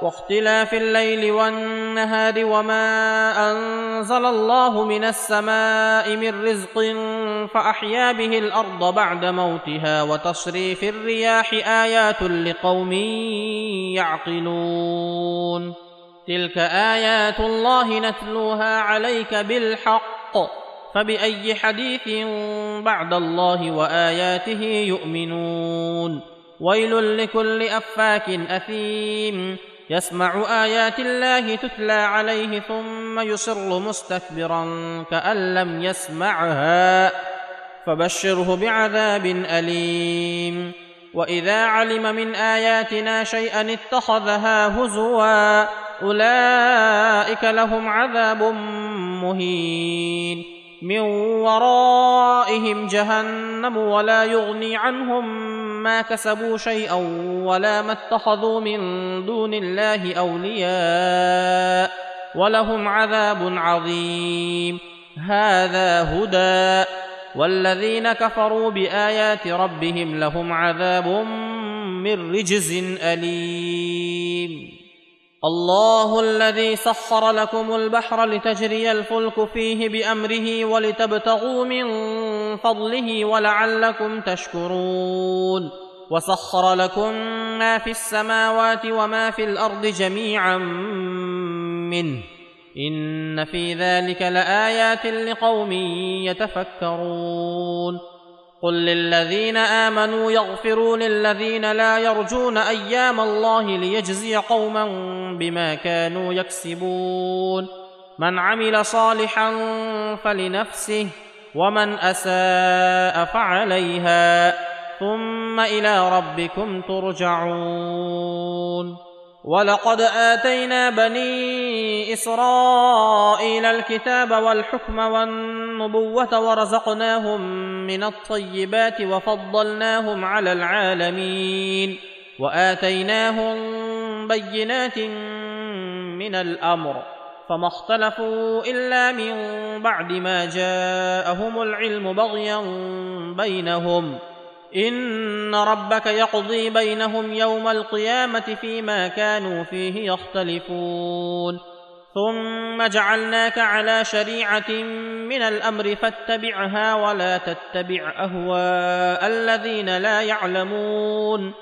واختلاف الليل والنهار وما أنزل الله من السماء من رزق فأحيا به الأرض بعد موتها وتصريف الرياح آيات لقوم يعقلون. تلك آيات الله نتلوها عليك بالحق فبأي حديث بعد الله وآياته يؤمنون. ويل لكل أفاك أثيم. يسمع آيات الله تتلى عليه ثم يصر مستكبرا كأن لم يسمعها فبشره بعذاب أليم. وإذا علم من آياتنا شيئا اتخذها هزوا أولئك لهم عذاب مهين. من ورائهم جهنم ولا يغني عنهم ما كسبوا شيئا ولا ما اتخذوا من دون الله أولياء ولهم عذاب عظيم. هذا هدى. والذين كفروا بآيات ربهم لهم عذاب من رجز أليم. الله الذي سخر لكم البحر لتجري الفلك فيه بأمره ولتبتغوا من فضله ولعلكم تشكرون وسخر لكم ما في السماوات وما في الأرض جميعا منه إن في ذلك لآيات لقوم يتفكرون قل للذين آمنوا يغفروا للذين لا يرجون أيام الله ليجزي قوما بما كانوا يكسبون من عمل صالحا فلنفسه ومن أساء فعليها ثم إلى ربكم ترجعون. ولقد آتينا بني إسرائيل الكتاب والحكم والنبوة ورزقناهم من الطيبات وفضلناهم على العالمين. وآتيناهم بينات من الأمر. فما اختلفوا إلا من بعد ما جاءهم العلم بغيا بينهم. إن ربك يقضي بينهم يوم القيامة فيما كانوا فيه يختلفون. ثم جعلناك على شريعة من الأمر فاتبعها ولا تتبع أهواء الذين لا يعلمون.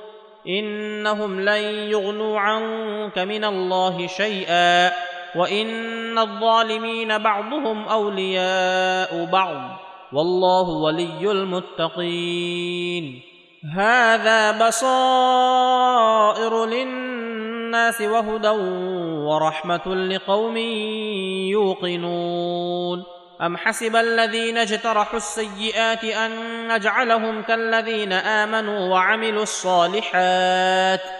إنهم لن يغنوا عنك من الله شيئا. وان الظالمين بعضهم اولياء بعض والله ولي المتقين هذا بصائر للناس وهدى ورحمه لقوم يوقنون ام حسب الذين اجترحوا السيئات ان نجعلهم كالذين امنوا وعملوا الصالحات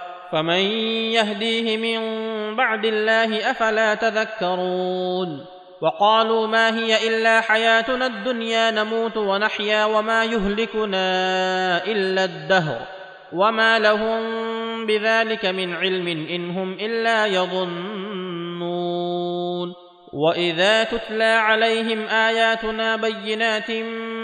فمن يهديه من بعد الله أفلا تذكرون وقالوا ما هي إلا حياتنا الدنيا نموت ونحيا وما يهلكنا إلا الدهر وما لهم بذلك من علم إن هم إلا يظنون وإذا تتلى عليهم آياتنا بينات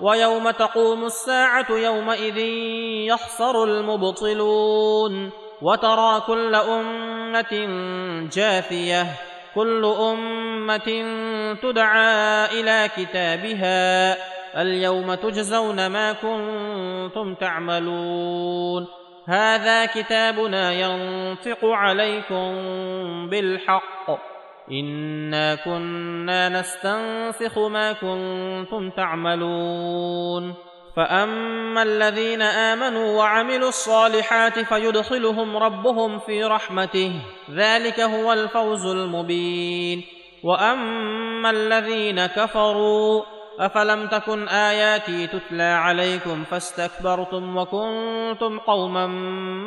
ويوم تقوم الساعة يومئذ يخسر المبطلون وترى كل أمة جاثيه كل أمة تدعى إلى كتابها اليوم تجزون ما كنتم تعملون. هذا كتابنا ينطق عليكم بالحق. انا كنا نستنسخ ما كنتم تعملون فاما الذين امنوا وعملوا الصالحات فيدخلهم ربهم في رحمته ذلك هو الفوز المبين واما الذين كفروا افلم تكن اياتي تتلى عليكم فاستكبرتم وكنتم قوما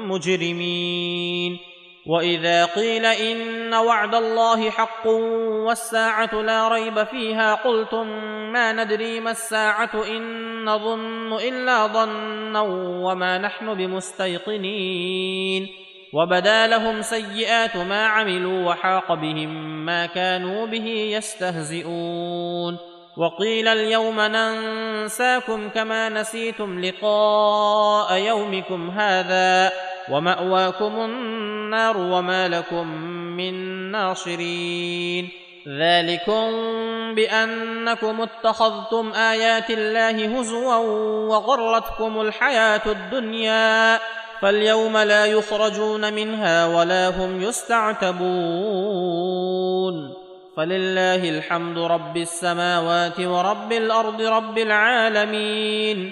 مجرمين واذا قيل ان وعد الله حق والساعة لا ريب فيها قلتم ما ندري ما الساعة ان نظن الا ظنا وما نحن بمستيقنين وبدا لهم سيئات ما عملوا وحاق بهم ما كانوا به يستهزئون وقيل اليوم ننساكم كما نسيتم لقاء يومكم هذا ومأواكم النار وما لكم من ناصرين. ذلكم بأنكم اتخذتم آيات الله هزوا وغرتكم الحياة الدنيا. فاليوم لا يخرجون منها ولا هم يستعتبون. فلله الحمد رب السماوات ورب الأرض رب العالمين.